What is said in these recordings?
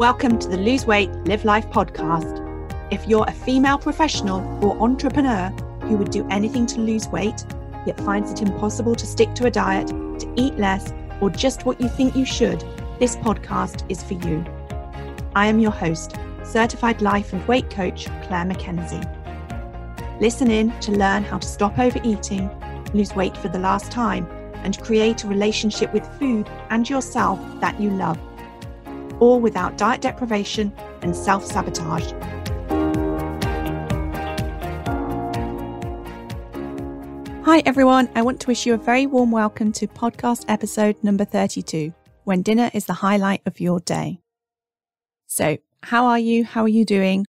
Welcome to the Lose Weight, Live Life podcast. If you're a female professional or entrepreneur who would do anything to lose weight, yet finds it impossible to stick to a diet, to eat less, or just what you think you should, this podcast is for you. I am your host, certified life and weight coach Claire McKenzie. Listen in to learn how to stop overeating, lose weight for the last time, and create a relationship with food and yourself that you love all without diet deprivation and self sabotage. Hi, everyone. I want to wish you a very warm welcome to podcast episode number 32 when dinner is the highlight of your day. So, how are you? How are you doing?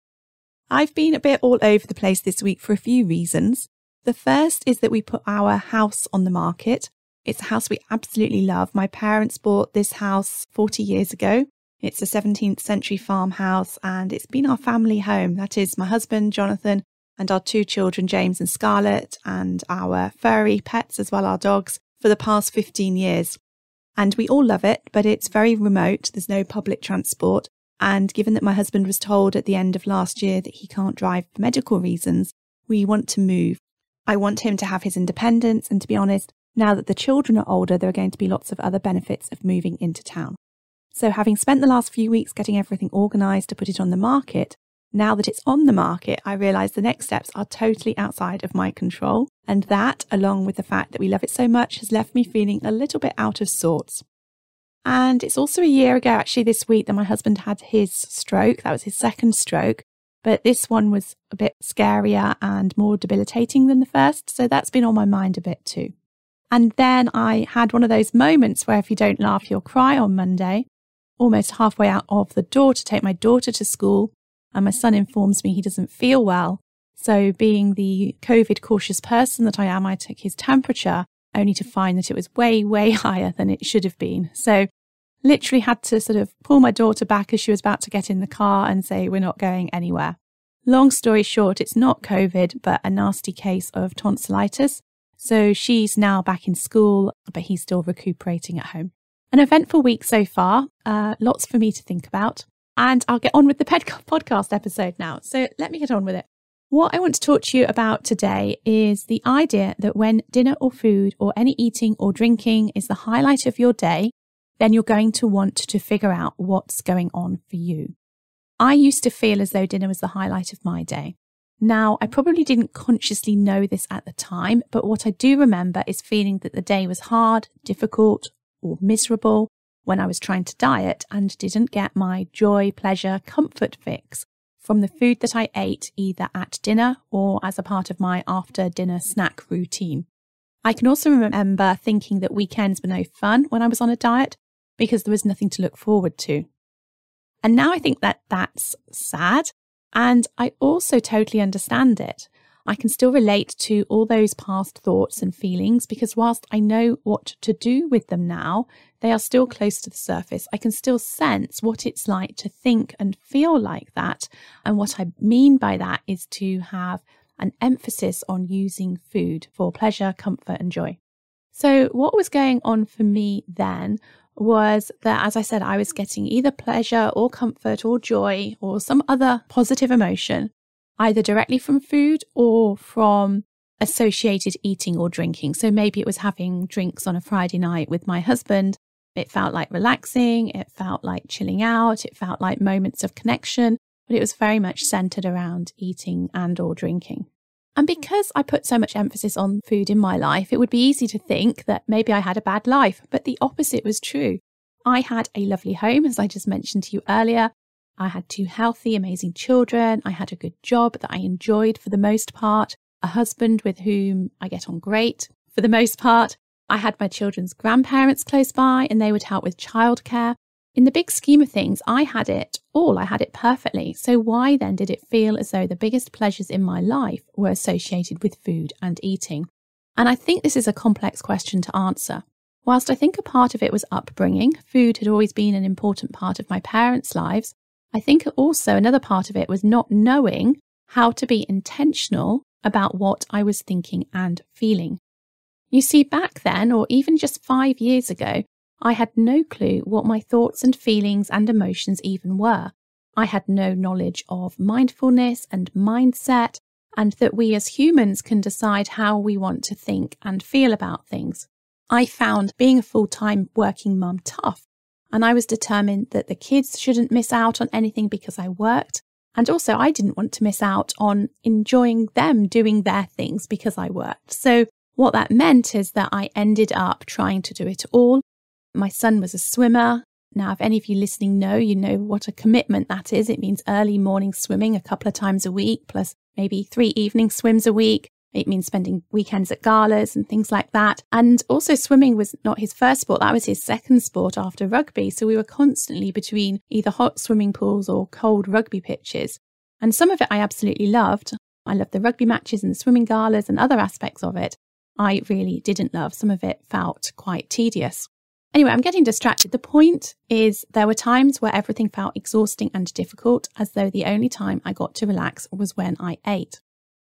I've been a bit all over the place this week for a few reasons. The first is that we put our house on the market. It's a house we absolutely love. My parents bought this house 40 years ago it's a 17th century farmhouse and it's been our family home. That is my husband, Jonathan, and our two children, James and Scarlett, and our furry pets as well, our dogs, for the past 15 years. And we all love it, but it's very remote. There's no public transport. And given that my husband was told at the end of last year that he can't drive for medical reasons, we want to move. I want him to have his independence. And to be honest, now that the children are older, there are going to be lots of other benefits of moving into town. So, having spent the last few weeks getting everything organised to put it on the market, now that it's on the market, I realise the next steps are totally outside of my control. And that, along with the fact that we love it so much, has left me feeling a little bit out of sorts. And it's also a year ago, actually, this week, that my husband had his stroke. That was his second stroke. But this one was a bit scarier and more debilitating than the first. So that's been on my mind a bit too. And then I had one of those moments where if you don't laugh, you'll cry on Monday almost halfway out of the door to take my daughter to school, and my son informs me he doesn't feel well. So, being the COVID cautious person that I am, I took his temperature only to find that it was way, way higher than it should have been. So, literally had to sort of pull my daughter back as she was about to get in the car and say, We're not going anywhere. Long story short, it's not COVID, but a nasty case of tonsillitis. So she's now back in school, but he's still recuperating at home. An eventful week so far, uh, lots for me to think about. And I'll get on with the podcast episode now. So let me get on with it. What I want to talk to you about today is the idea that when dinner or food or any eating or drinking is the highlight of your day, then you're going to want to figure out what's going on for you. I used to feel as though dinner was the highlight of my day. Now, I probably didn't consciously know this at the time, but what I do remember is feeling that the day was hard, difficult, or miserable when I was trying to diet and didn't get my joy, pleasure, comfort fix from the food that I ate either at dinner or as a part of my after dinner snack routine. I can also remember thinking that weekends were no fun when I was on a diet because there was nothing to look forward to. And now I think that that's sad. And I also totally understand it. I can still relate to all those past thoughts and feelings because whilst I know what to do with them now, they are still close to the surface. I can still sense what it's like to think and feel like that. And what I mean by that is to have an emphasis on using food for pleasure, comfort, and joy. So, what was going on for me then was that, as I said, I was getting either pleasure or comfort or joy or some other positive emotion either directly from food or from associated eating or drinking. So maybe it was having drinks on a Friday night with my husband. It felt like relaxing, it felt like chilling out, it felt like moments of connection, but it was very much centered around eating and or drinking. And hmm. because I put so much emphasis on food in my life, it would be easy to think that maybe I had a bad life, but the opposite was true. I had a lovely home, as I just mentioned to you earlier. I had two healthy, amazing children. I had a good job that I enjoyed for the most part, a husband with whom I get on great for the most part. I had my children's grandparents close by and they would help with childcare. In the big scheme of things, I had it all. I had it perfectly. So why then did it feel as though the biggest pleasures in my life were associated with food and eating? And I think this is a complex question to answer. Whilst I think a part of it was upbringing, food had always been an important part of my parents' lives, I think also another part of it was not knowing how to be intentional about what I was thinking and feeling. You see, back then, or even just five years ago, I had no clue what my thoughts and feelings and emotions even were. I had no knowledge of mindfulness and mindset, and that we as humans can decide how we want to think and feel about things. I found being a full time working mum tough, and I was determined that the kids shouldn't miss out on anything because I worked. And also, I didn't want to miss out on enjoying them doing their things because I worked. So, what that meant is that I ended up trying to do it all. My son was a swimmer. Now, if any of you listening know, you know what a commitment that is. It means early morning swimming a couple of times a week, plus maybe three evening swims a week. It means spending weekends at galas and things like that. And also, swimming was not his first sport, that was his second sport after rugby. So we were constantly between either hot swimming pools or cold rugby pitches. And some of it I absolutely loved. I loved the rugby matches and the swimming galas and other aspects of it. I really didn't love. Some of it felt quite tedious. Anyway, I'm getting distracted. The point is, there were times where everything felt exhausting and difficult, as though the only time I got to relax was when I ate.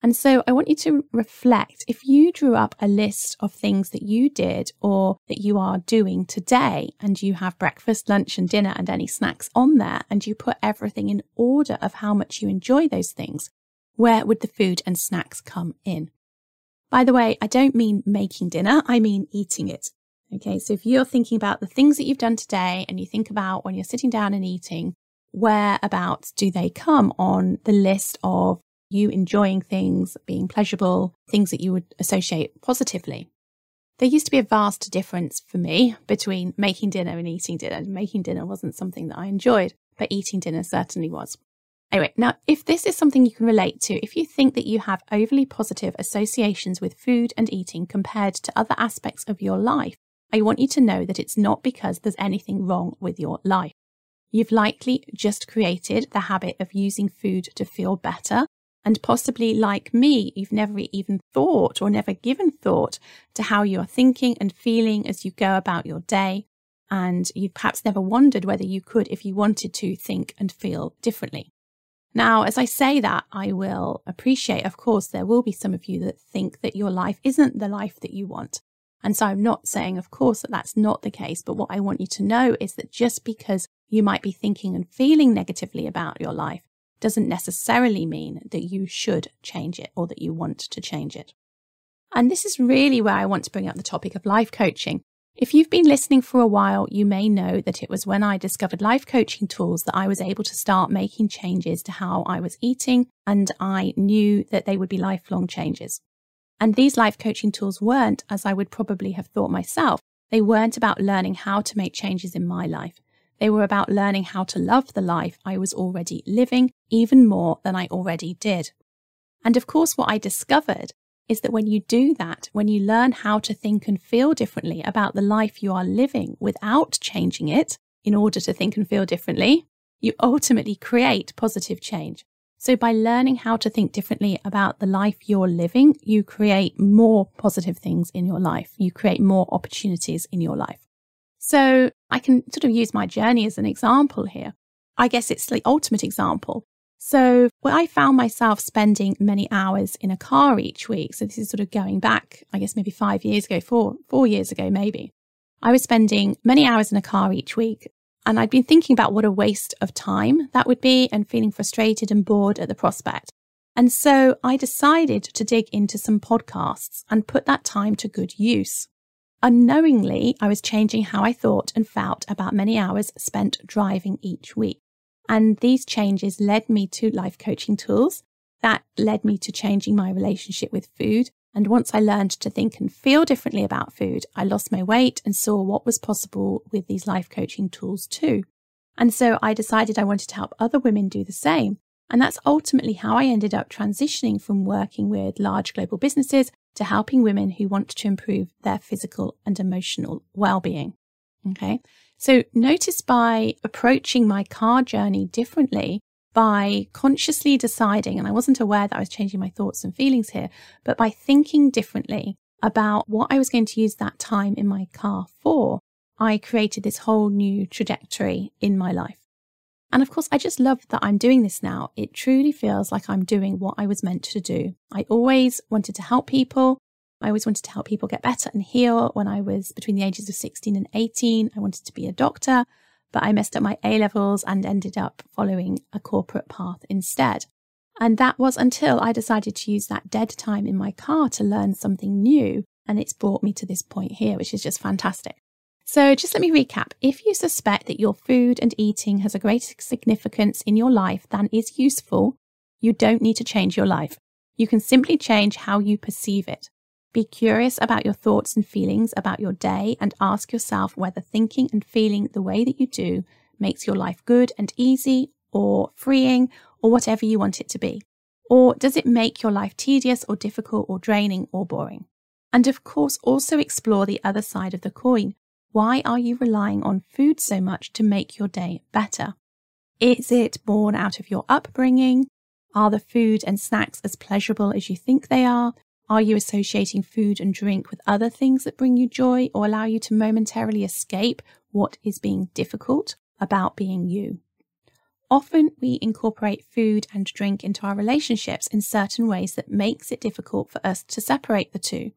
And so I want you to reflect if you drew up a list of things that you did or that you are doing today, and you have breakfast, lunch, and dinner and any snacks on there, and you put everything in order of how much you enjoy those things, where would the food and snacks come in? By the way, I don't mean making dinner, I mean eating it. Okay, so if you're thinking about the things that you've done today and you think about when you're sitting down and eating, whereabouts do they come on the list of you enjoying things, being pleasurable, things that you would associate positively? There used to be a vast difference for me between making dinner and eating dinner. Making dinner wasn't something that I enjoyed, but eating dinner certainly was. Anyway, now, if this is something you can relate to, if you think that you have overly positive associations with food and eating compared to other aspects of your life, I want you to know that it's not because there's anything wrong with your life. You've likely just created the habit of using food to feel better. And possibly, like me, you've never even thought or never given thought to how you are thinking and feeling as you go about your day. And you've perhaps never wondered whether you could, if you wanted to, think and feel differently. Now, as I say that, I will appreciate, of course, there will be some of you that think that your life isn't the life that you want. And so I'm not saying, of course, that that's not the case. But what I want you to know is that just because you might be thinking and feeling negatively about your life doesn't necessarily mean that you should change it or that you want to change it. And this is really where I want to bring up the topic of life coaching. If you've been listening for a while, you may know that it was when I discovered life coaching tools that I was able to start making changes to how I was eating, and I knew that they would be lifelong changes. And these life coaching tools weren't, as I would probably have thought myself, they weren't about learning how to make changes in my life. They were about learning how to love the life I was already living even more than I already did. And of course, what I discovered is that when you do that, when you learn how to think and feel differently about the life you are living without changing it in order to think and feel differently, you ultimately create positive change. So, by learning how to think differently about the life you're living, you create more positive things in your life. You create more opportunities in your life. So, I can sort of use my journey as an example here. I guess it's the ultimate example. So, well, I found myself spending many hours in a car each week. So, this is sort of going back, I guess, maybe five years ago, four, four years ago, maybe. I was spending many hours in a car each week and I'd been thinking about what a waste of time that would be and feeling frustrated and bored at the prospect. And so I decided to dig into some podcasts and put that time to good use. Unknowingly, I was changing how I thought and felt about many hours spent driving each week. And these changes led me to life coaching tools. That led me to changing my relationship with food and once I learned to think and feel differently about food, I lost my weight and saw what was possible with these life coaching tools too. And so I decided I wanted to help other women do the same. And that's ultimately how I ended up transitioning from working with large global businesses to helping women who want to improve their physical and emotional well-being. Okay. So notice by approaching my car journey differently, by consciously deciding, and I wasn't aware that I was changing my thoughts and feelings here, but by thinking differently about what I was going to use that time in my car for, I created this whole new trajectory in my life. And of course, I just love that I'm doing this now. It truly feels like I'm doing what I was meant to do. I always wanted to help people. I always wanted to help people get better and heal. When I was between the ages of 16 and 18, I wanted to be a doctor, but I messed up my A levels and ended up following a corporate path instead. And that was until I decided to use that dead time in my car to learn something new. And it's brought me to this point here, which is just fantastic. So, just let me recap. If you suspect that your food and eating has a greater significance in your life than is useful, you don't need to change your life. You can simply change how you perceive it. Be curious about your thoughts and feelings about your day and ask yourself whether thinking and feeling the way that you do makes your life good and easy or freeing or whatever you want it to be. Or does it make your life tedious or difficult or draining or boring? And of course, also explore the other side of the coin. Why are you relying on food so much to make your day better? Is it born out of your upbringing? Are the food and snacks as pleasurable as you think they are? Are you associating food and drink with other things that bring you joy or allow you to momentarily escape what is being difficult about being you? Often we incorporate food and drink into our relationships in certain ways that makes it difficult for us to separate the two.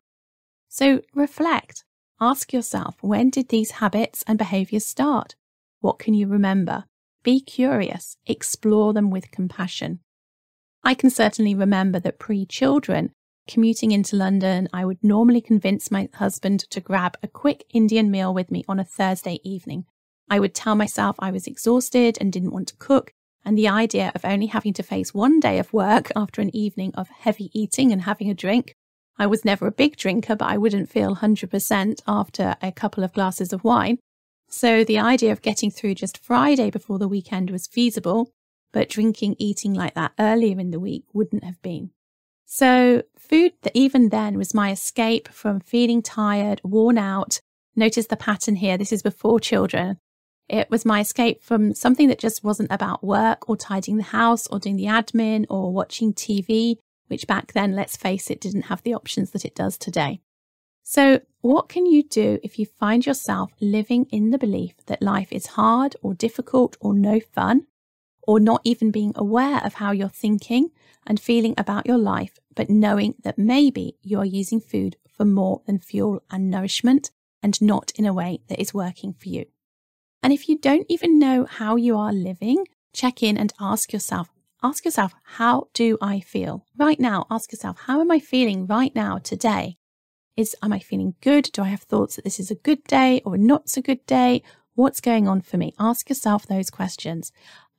So reflect. Ask yourself, when did these habits and behaviors start? What can you remember? Be curious, explore them with compassion. I can certainly remember that pre children, commuting into London, I would normally convince my husband to grab a quick Indian meal with me on a Thursday evening. I would tell myself I was exhausted and didn't want to cook, and the idea of only having to face one day of work after an evening of heavy eating and having a drink I was never a big drinker, but I wouldn't feel 100% after a couple of glasses of wine. So the idea of getting through just Friday before the weekend was feasible, but drinking, eating like that earlier in the week wouldn't have been. So food that even then was my escape from feeling tired, worn out. Notice the pattern here. This is before children. It was my escape from something that just wasn't about work or tidying the house or doing the admin or watching TV which back then, let's face it, didn't have the options that it does today. So, what can you do if you find yourself living in the belief that life is hard or difficult or no fun, or not even being aware of how you're thinking and feeling about your life, but knowing that maybe you are using food for more than fuel and nourishment and not in a way that is working for you? And if you don't even know how you are living, check in and ask yourself ask yourself, how do I feel right now? Ask yourself, how am I feeling right now today? Is, am I feeling good? Do I have thoughts that this is a good day or not so good day? What's going on for me? Ask yourself those questions.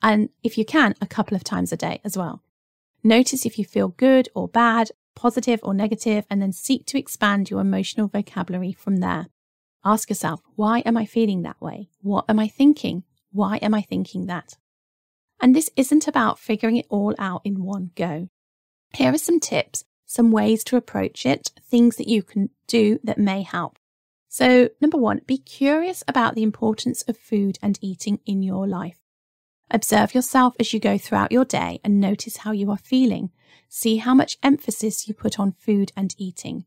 And if you can, a couple of times a day as well. Notice if you feel good or bad, positive or negative, and then seek to expand your emotional vocabulary from there. Ask yourself, why am I feeling that way? What am I thinking? Why am I thinking that? And this isn't about figuring it all out in one go. Here are some tips, some ways to approach it, things that you can do that may help. So, number one, be curious about the importance of food and eating in your life. Observe yourself as you go throughout your day and notice how you are feeling. See how much emphasis you put on food and eating.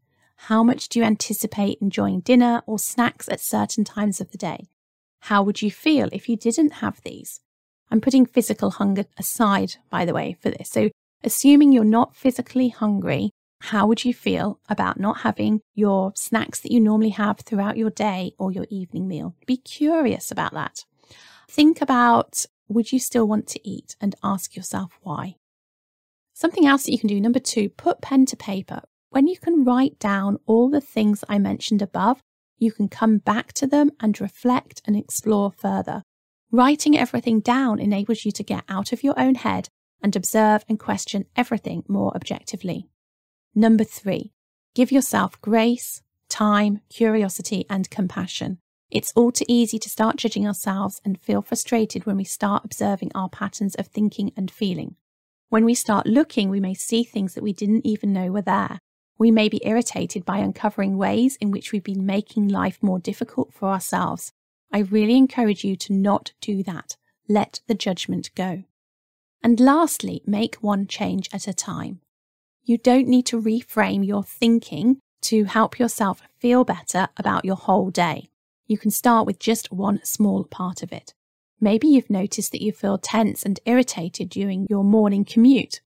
How much do you anticipate enjoying dinner or snacks at certain times of the day? How would you feel if you didn't have these? I'm putting physical hunger aside, by the way, for this. So, assuming you're not physically hungry, how would you feel about not having your snacks that you normally have throughout your day or your evening meal? Be curious about that. Think about would you still want to eat and ask yourself why. Something else that you can do, number two, put pen to paper. When you can write down all the things I mentioned above, you can come back to them and reflect and explore further. Writing everything down enables you to get out of your own head and observe and question everything more objectively. Number three, give yourself grace, time, curiosity, and compassion. It's all too easy to start judging ourselves and feel frustrated when we start observing our patterns of thinking and feeling. When we start looking, we may see things that we didn't even know were there. We may be irritated by uncovering ways in which we've been making life more difficult for ourselves. I really encourage you to not do that. Let the judgment go. And lastly, make one change at a time. You don't need to reframe your thinking to help yourself feel better about your whole day. You can start with just one small part of it. Maybe you've noticed that you feel tense and irritated during your morning commute,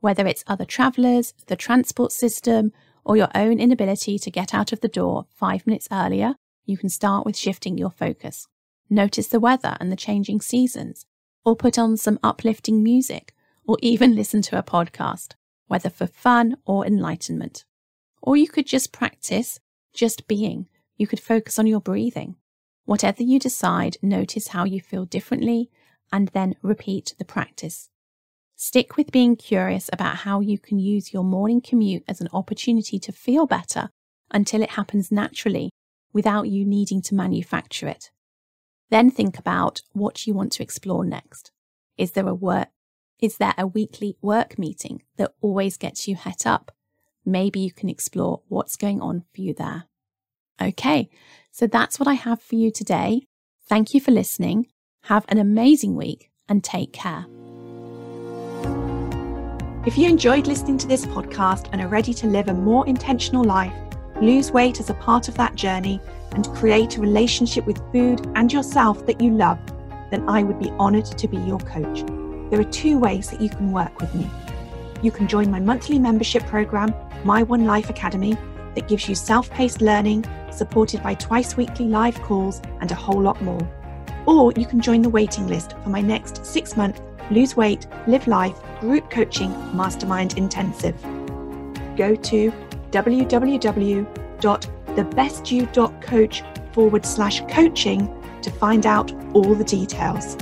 whether it's other travellers, the transport system, or your own inability to get out of the door five minutes earlier, you can start with shifting your focus. Notice the weather and the changing seasons, or put on some uplifting music, or even listen to a podcast, whether for fun or enlightenment. Or you could just practice just being. You could focus on your breathing. Whatever you decide, notice how you feel differently and then repeat the practice. Stick with being curious about how you can use your morning commute as an opportunity to feel better until it happens naturally without you needing to manufacture it. Then think about what you want to explore next. Is there a work is there a weekly work meeting that always gets you het up? Maybe you can explore what's going on for you there. Okay, so that's what I have for you today. Thank you for listening. Have an amazing week and take care. If you enjoyed listening to this podcast and are ready to live a more intentional life, lose weight as a part of that journey, and create a relationship with food and yourself that you love, then I would be honoured to be your coach. There are two ways that you can work with me. You can join my monthly membership program, My One Life Academy, that gives you self paced learning, supported by twice weekly live calls, and a whole lot more. Or you can join the waiting list for my next six month Lose Weight, Live Life group coaching mastermind intensive. Go to www.thebestyou.coach forward slash coaching to find out all the details.